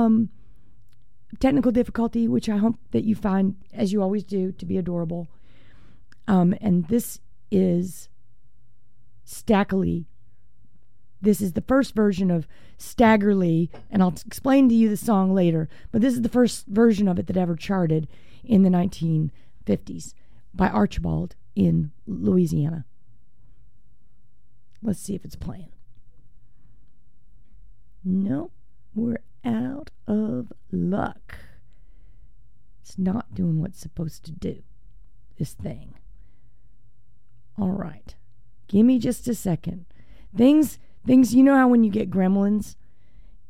um, technical difficulty, which I hope that you find, as you always do, to be adorable. Um, and this is Stackily. This is the first version of Stagger Lee, and I'll explain to you the song later. But this is the first version of it that ever charted in the 1950s by Archibald in Louisiana. Let's see if it's playing. Nope, we're out of luck. It's not doing what's supposed to do. This thing. All right. Give me just a second. Things things you know how when you get gremlins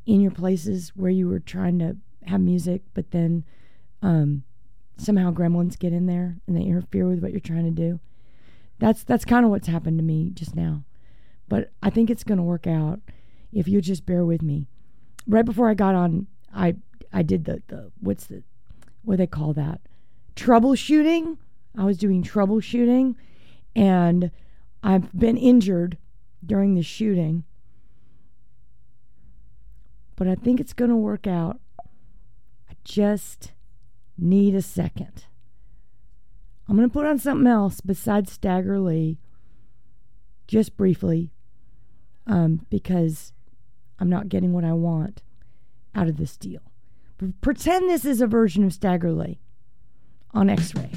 in your places where you were trying to have music but then um somehow gremlins get in there and they interfere with what you're trying to do. That's that's kind of what's happened to me just now. But I think it's going to work out if you just bear with me. Right before I got on, I I did the the what's the what do they call that? Troubleshooting. I was doing troubleshooting and I've been injured during the shooting. But I think it's going to work out. I just need a second. I'm going to put on something else besides Stagger Lee, just briefly, um, because I'm not getting what I want out of this deal. Pretend this is a version of Stagger Lee on X ray.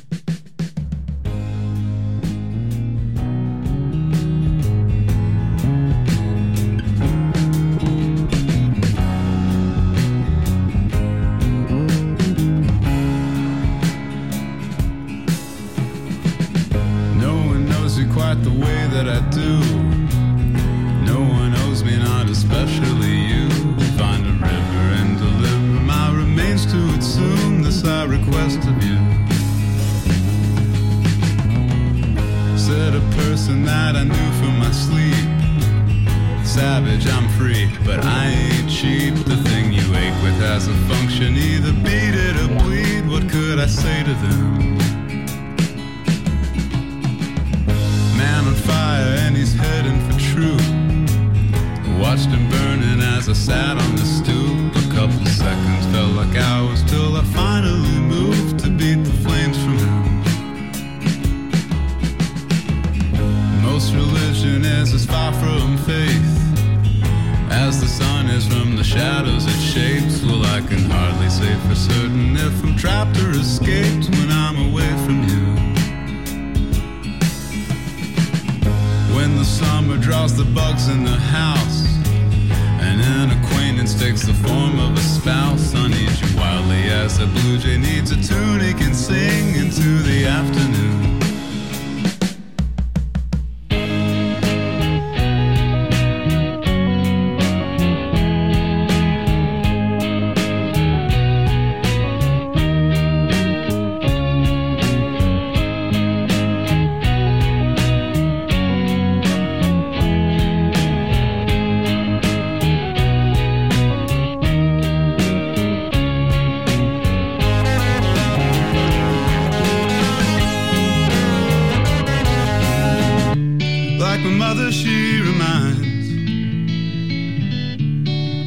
My mother, she reminds,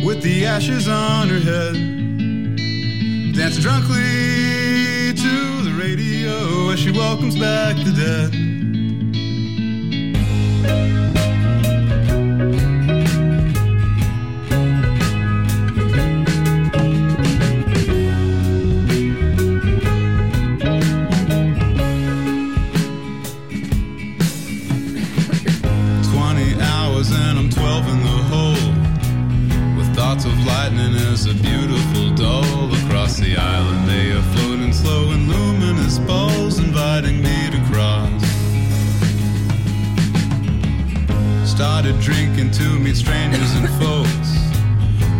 with the ashes on her head, dancing drunkenly to the radio as she welcomes back the dead. to me strangers and folks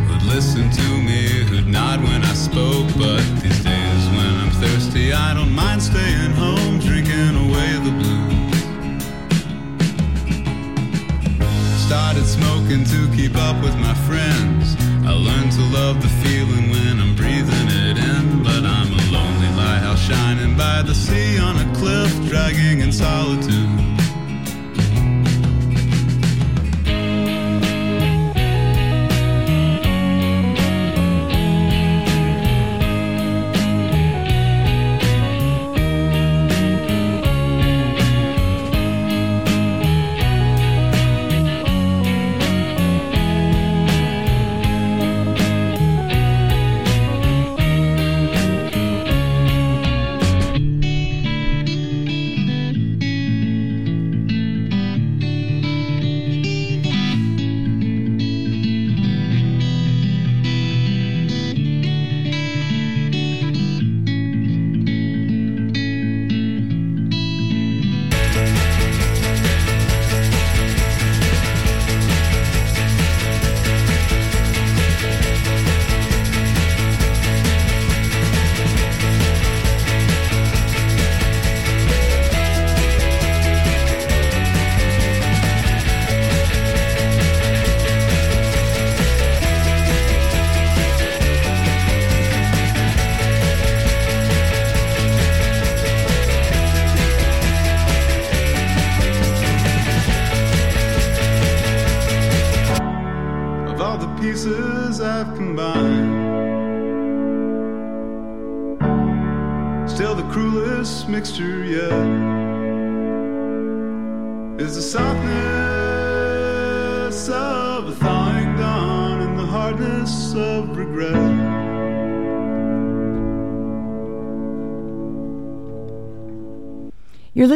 would listen to me, who'd nod when I spoke. But these days when I'm thirsty, I don't mind staying home, drinking away the blues. Started smoking to keep up with my friends. I learned to love the feeling when I'm breathing it in, but I'm a lonely lighthouse shining by the sea on a cliff, dragging in solitude.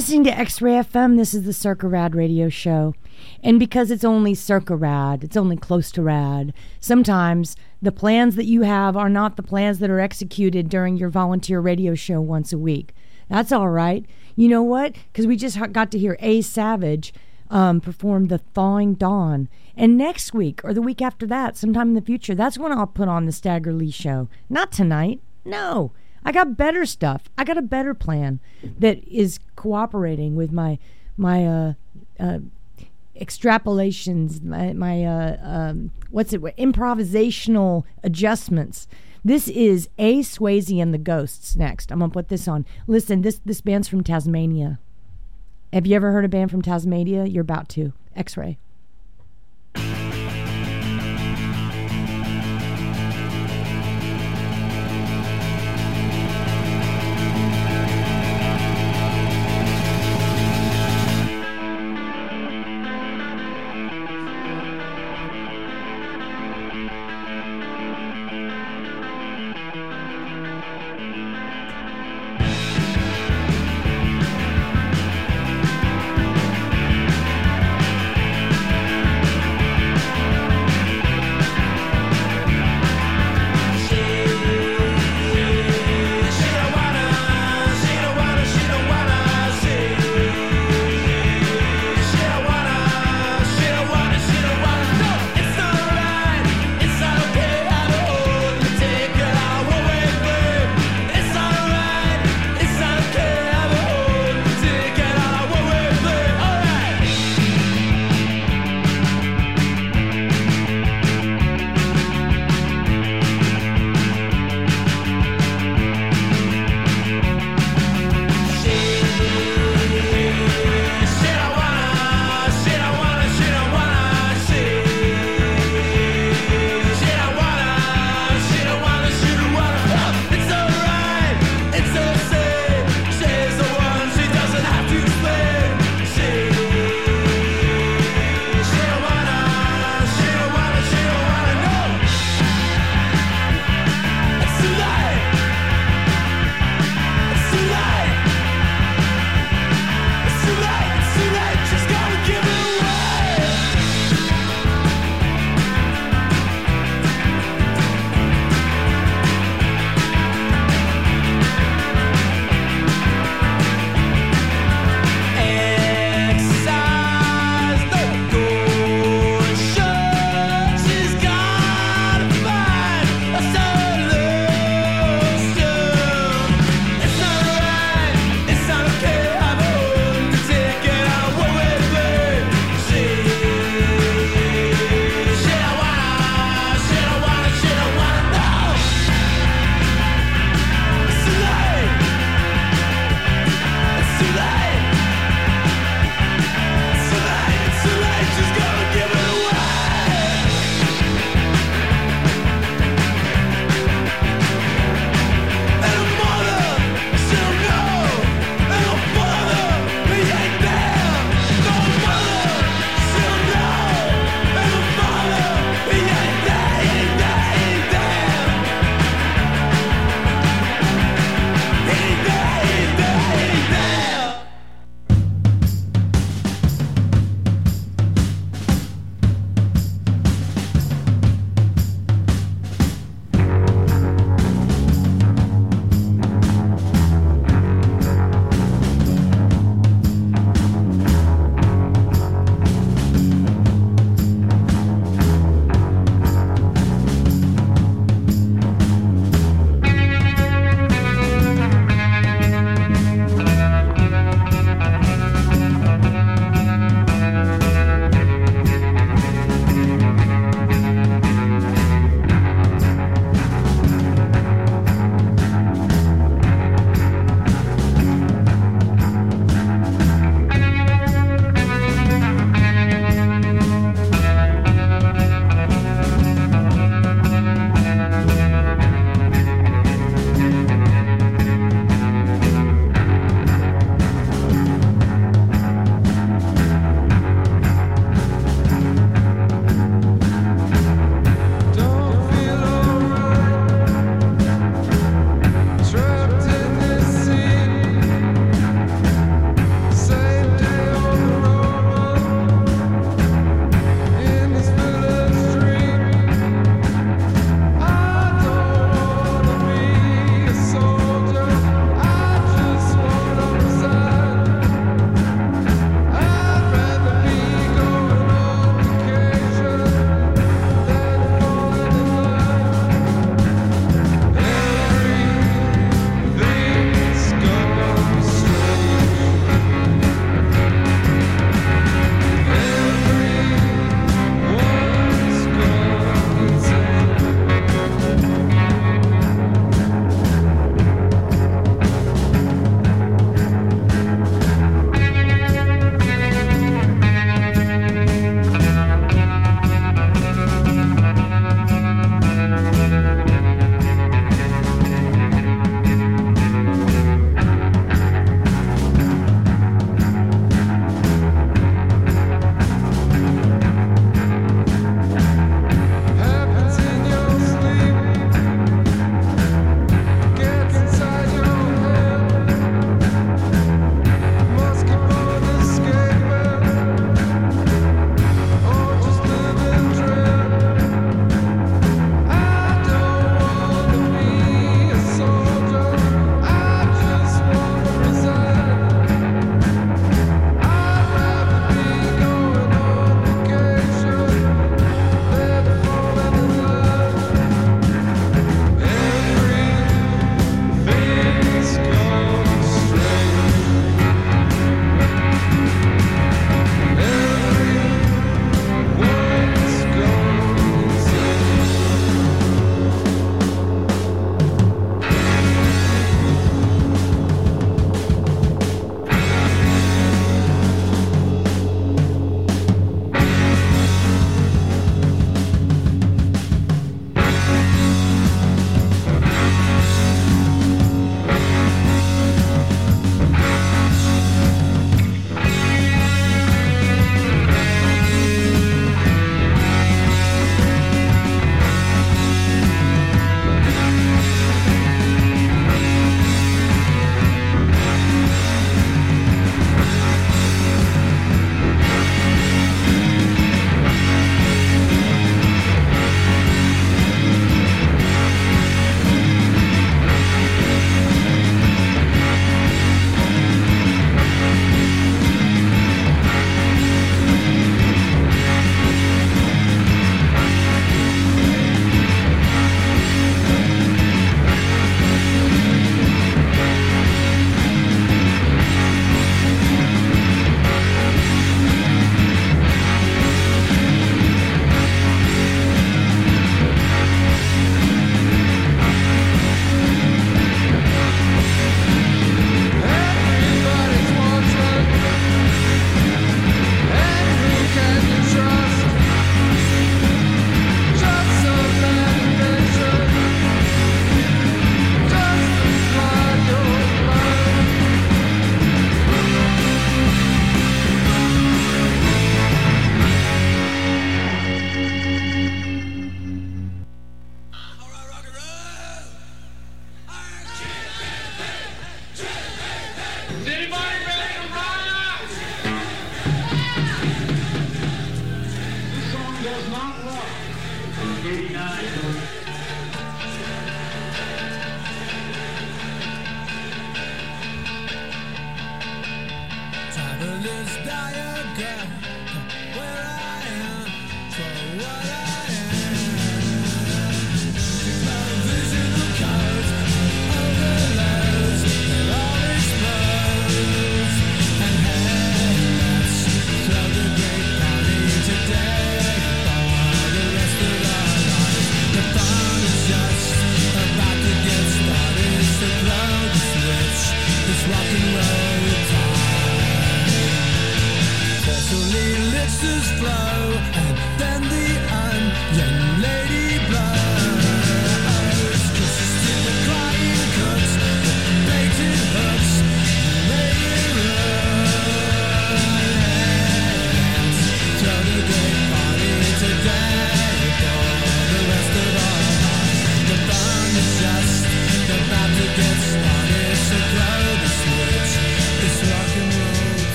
Listening to X Ray FM. This is the Circa Rad radio show. And because it's only Circa Rad, it's only close to rad, sometimes the plans that you have are not the plans that are executed during your volunteer radio show once a week. That's all right. You know what? Because we just got to hear A. Savage um, perform The Thawing Dawn. And next week or the week after that, sometime in the future, that's when I'll put on the Stagger Lee show. Not tonight. No. I got better stuff. I got a better plan that is cooperating with my my uh, uh, extrapolations, my, my uh, um, what's it, improvisational adjustments. This is A. Swayze and the Ghosts. Next, I'm gonna put this on. Listen, this this band's from Tasmania. Have you ever heard a band from Tasmania? You're about to. X-Ray.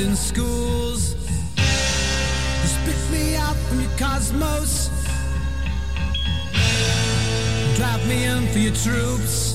in schools. You spit me out from your cosmos. Drive me in for your troops.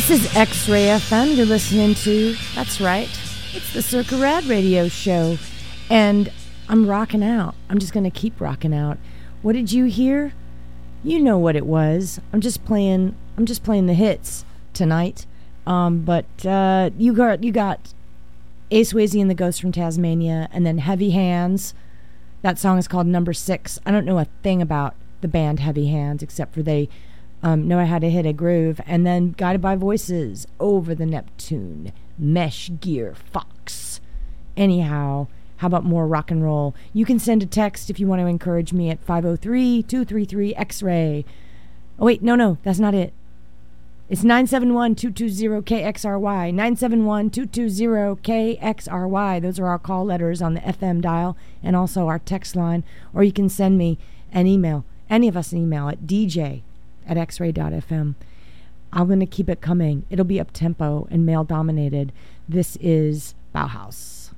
This is X Ray FM. You're listening to, that's right, it's the Circa Rad radio show. And I'm rocking out. I'm just going to keep rocking out. What did you hear? You know what it was. I'm just playing, I'm just playing the hits tonight. Um, but uh, you got you got A. Swayze and the Ghost from Tasmania, and then Heavy Hands. That song is called Number Six. I don't know a thing about the band Heavy Hands except for they um, know how to hit a groove, and then Guided by Voices, Over the Neptune, Mesh Gear, Fox. Anyhow, how about more rock and roll? You can send a text if you want to encourage me at 503 233 X Ray. Oh, wait, no, no, that's not it. It's 971 220 KXRY. 971 220 KXRY. Those are our call letters on the FM dial and also our text line. Or you can send me an email, any of us an email at DJ at xray.fm. I'm going to keep it coming. It'll be up tempo and male dominated. This is Bauhaus.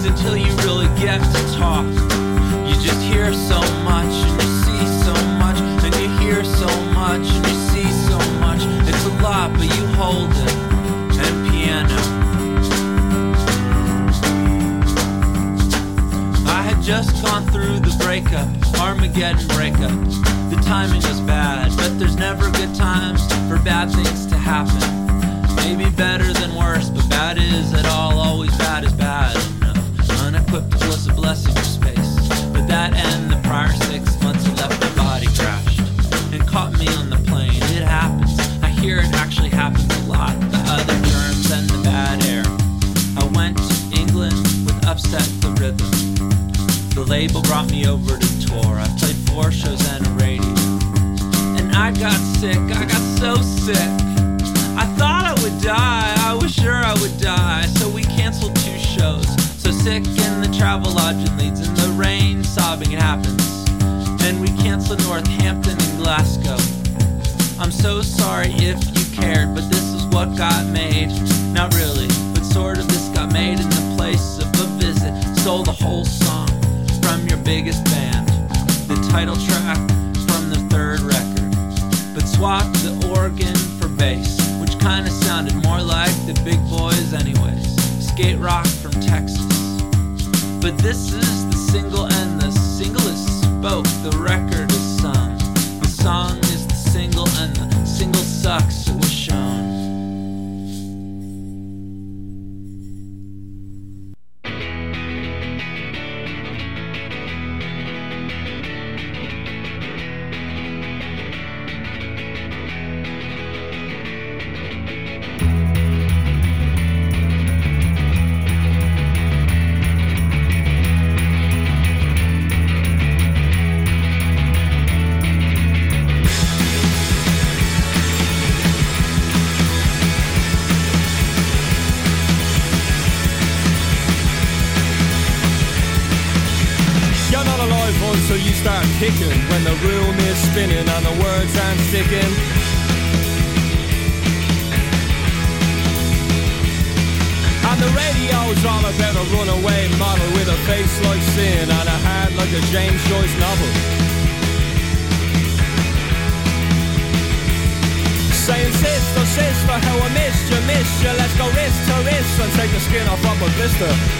Means until you really get to talk. You just hear so much, and you see so much, and you hear so much, and you see so much. It's a lot, but you hold it. And piano. I had just gone through the breakup, Armageddon breakup. The timing was bad, but there's never good times for bad things to happen. Maybe better than worse, but bad is at all, always bad is bad a for space, but that and the prior six months I left my body crashed and caught me on the plane. It happens. I hear it actually happens a lot. The other germs and the bad air. I went to England with upset the rhythm. The label brought me over to tour. I played four shows and a radio. And I got sick, I got so sick. I thought I would die, I was sure I would die. So we canceled two shows. So sick travel lodge in in the rain, sobbing it happens. Then we canceled Northampton and Glasgow. I'm so sorry if you cared, but this is what got made. Not really, but sort of this got made in the place of a visit. Stole the whole song from your biggest band. The title track from the third record. But swapped the organ for bass, which kinda sounded more like the big boys, anyways. Skate rock from Texas. But this is the single, and the single is spoke, the record is sung. The song is the single, and the single sucks, start kicking when the room is spinning and the words aren't sticking. And the radio's all about a runaway model with a face like sin and a heart like a James Joyce novel. Saying sister, sister, how I missed you, missed you. Let's go wrist to wrist and take the skin off of a blister.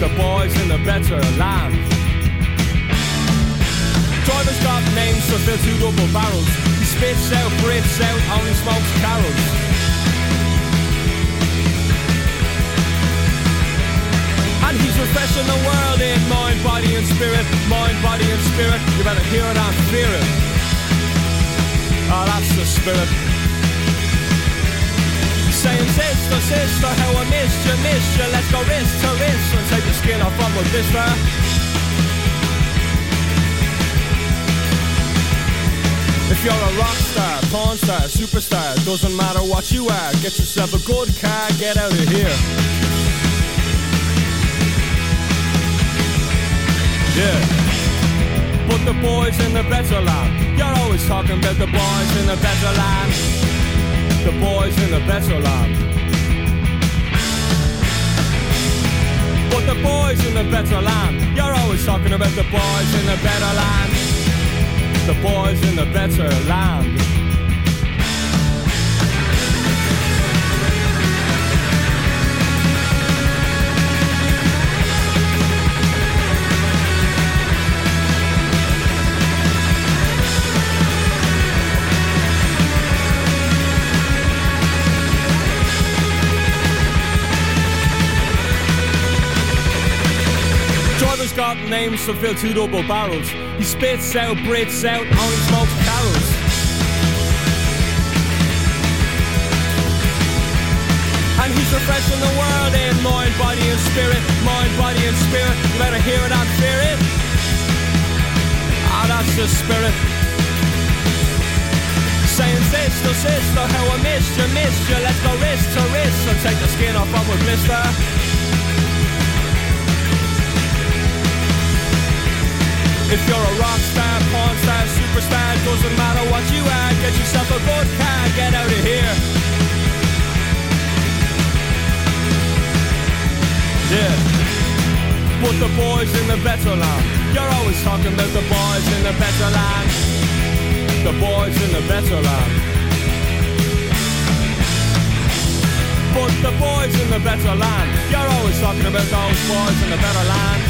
The boys in the better land. Driver's got names to fill two double barrels. He spits out, breathes out, only smokes Carrolls. And he's refreshing the world in mind, body and spirit. Mind, body and spirit. You better hear it and fear it. Oh, that's the spirit. Saying sister, sister, how I missed you, missed you. Let's go wrist to wrist skin from a blister. If you're a rock star, porn star, superstar, doesn't matter what you are. Get yourself a good car, get out of here. Yeah. Put the boys in the better land. You're always talking about the boys in the better land. The boys in the better land. The boys in the better land. You're always talking about the boys in the better land. The boys in the better land. Got names to fill two double barrels. He spits out, breathes out, only smokes Carrolls. And he's refreshing the world in mind, body and spirit. Mind, body and spirit. You better hear it and fear it. Ah, that's the spirit. Saying sister, sister, how I missed you, missed you. Let's go wrist to wrist and take the skin off from a blister. If you're a rock star, porn star, superstar, doesn't matter what you are, get yourself a good car, get out of here. Yeah. Put the boys in the better land. You're always talking about the boys in the better land. The boys in the better land. Put the boys in the better land. You're always talking about those boys in the better land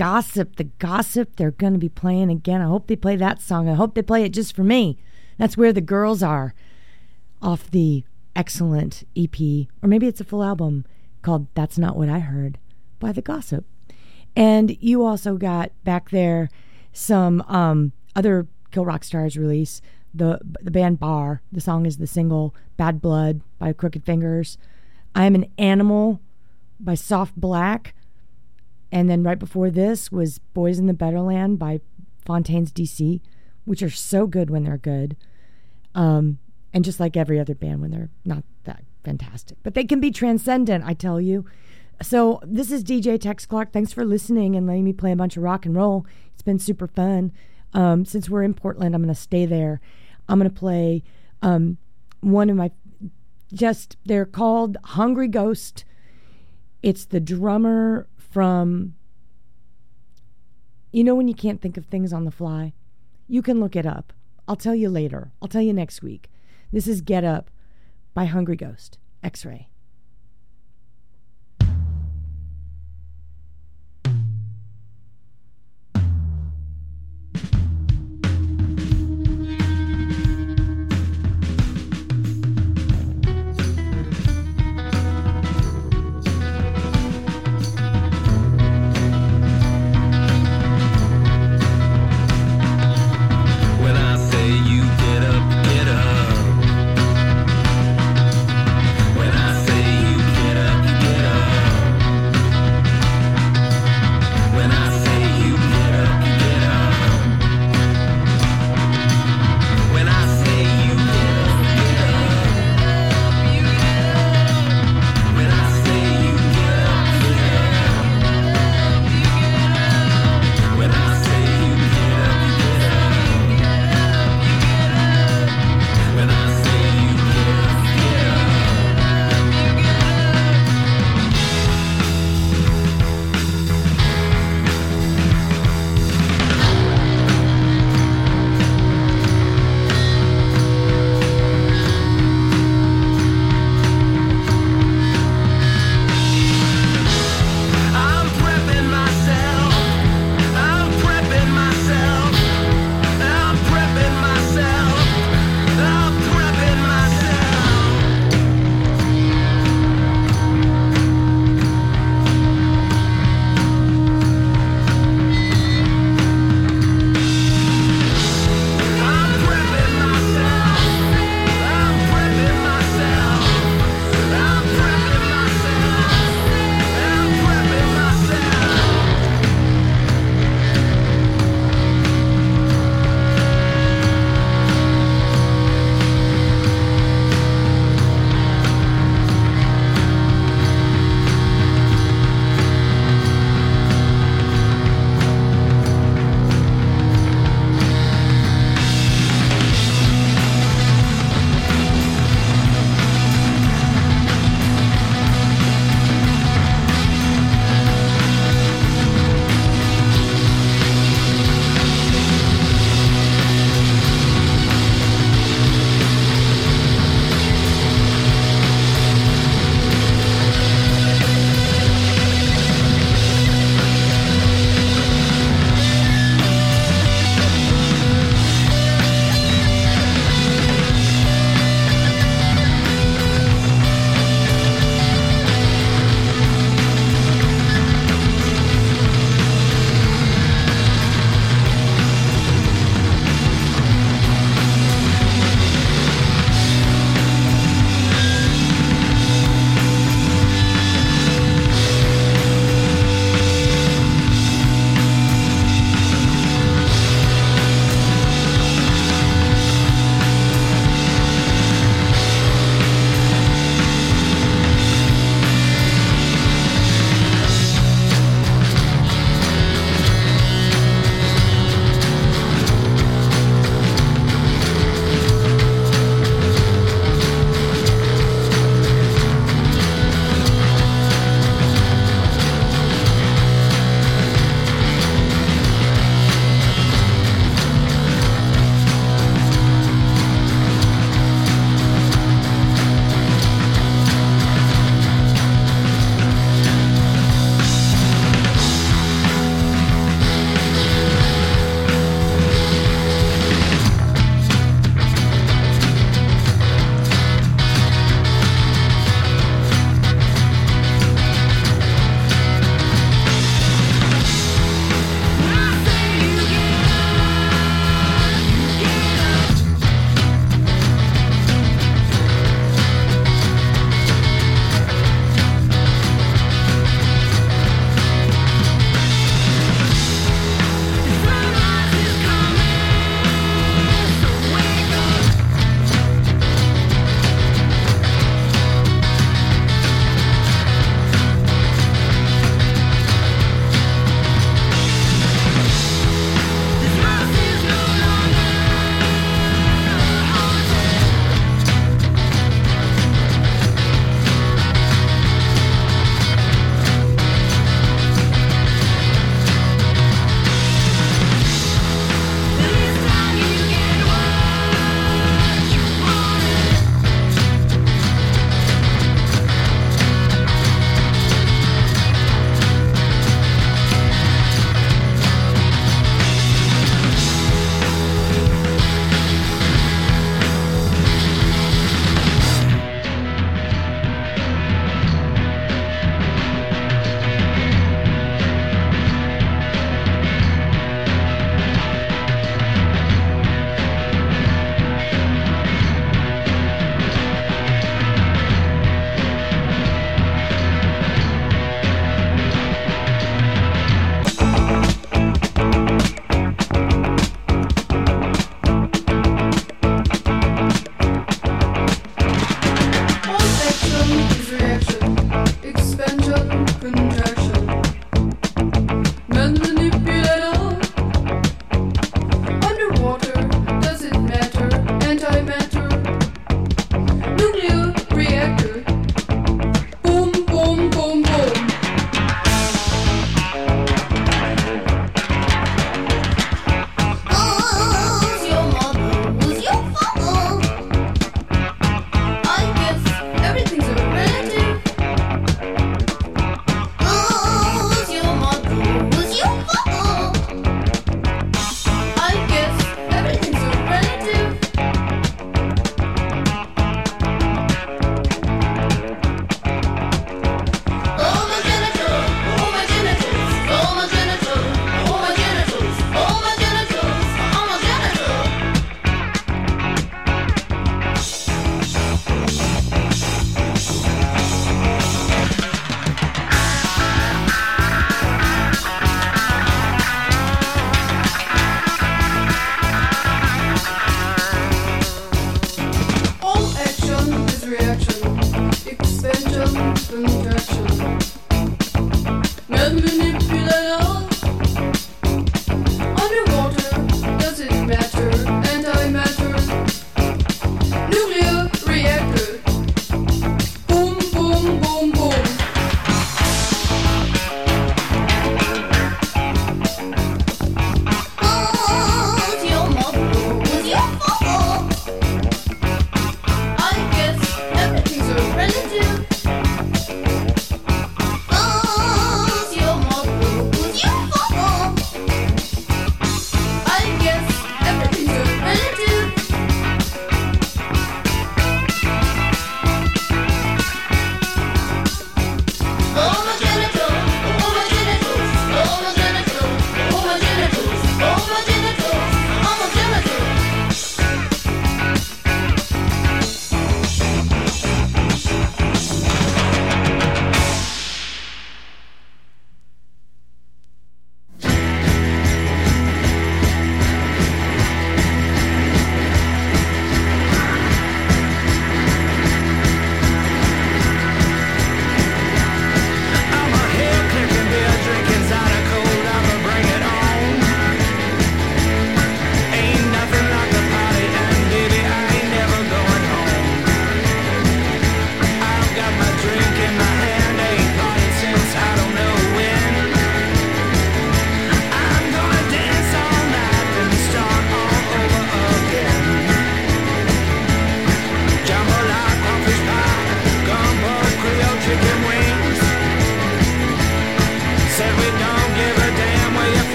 Gossip. The Gossip, they're going to be playing again. I hope they play that song. I hope they play it just for me. That's where the girls are off the excellent EP, or maybe it's a full album called That's Not What I Heard by The Gossip. And you also got back there some um, other Kill Rock Stars release. The the band Barr. The song is the single Bad Blood by Crooked Fingers. I am an Animal by Soft Black. And then right before this was Boys in the Better Land by Fontaines DC, which are so good when they're good. Um, and just like every other band when they're not that fantastic. But they can be transcendent, I tell you. So this is DJ Tex Clark. Thanks for listening and letting me play a bunch of rock and roll. It's been super fun. Um, since we're in Portland, I'm going to stay there. I'm going to play um, one of my just they're called Hungry Ghost. It's the drummer from you know when you can't think of things on the fly? You can look it up. I'll tell you later. I'll tell you next week. This is Get Up by Hungry Ghost, X Ray.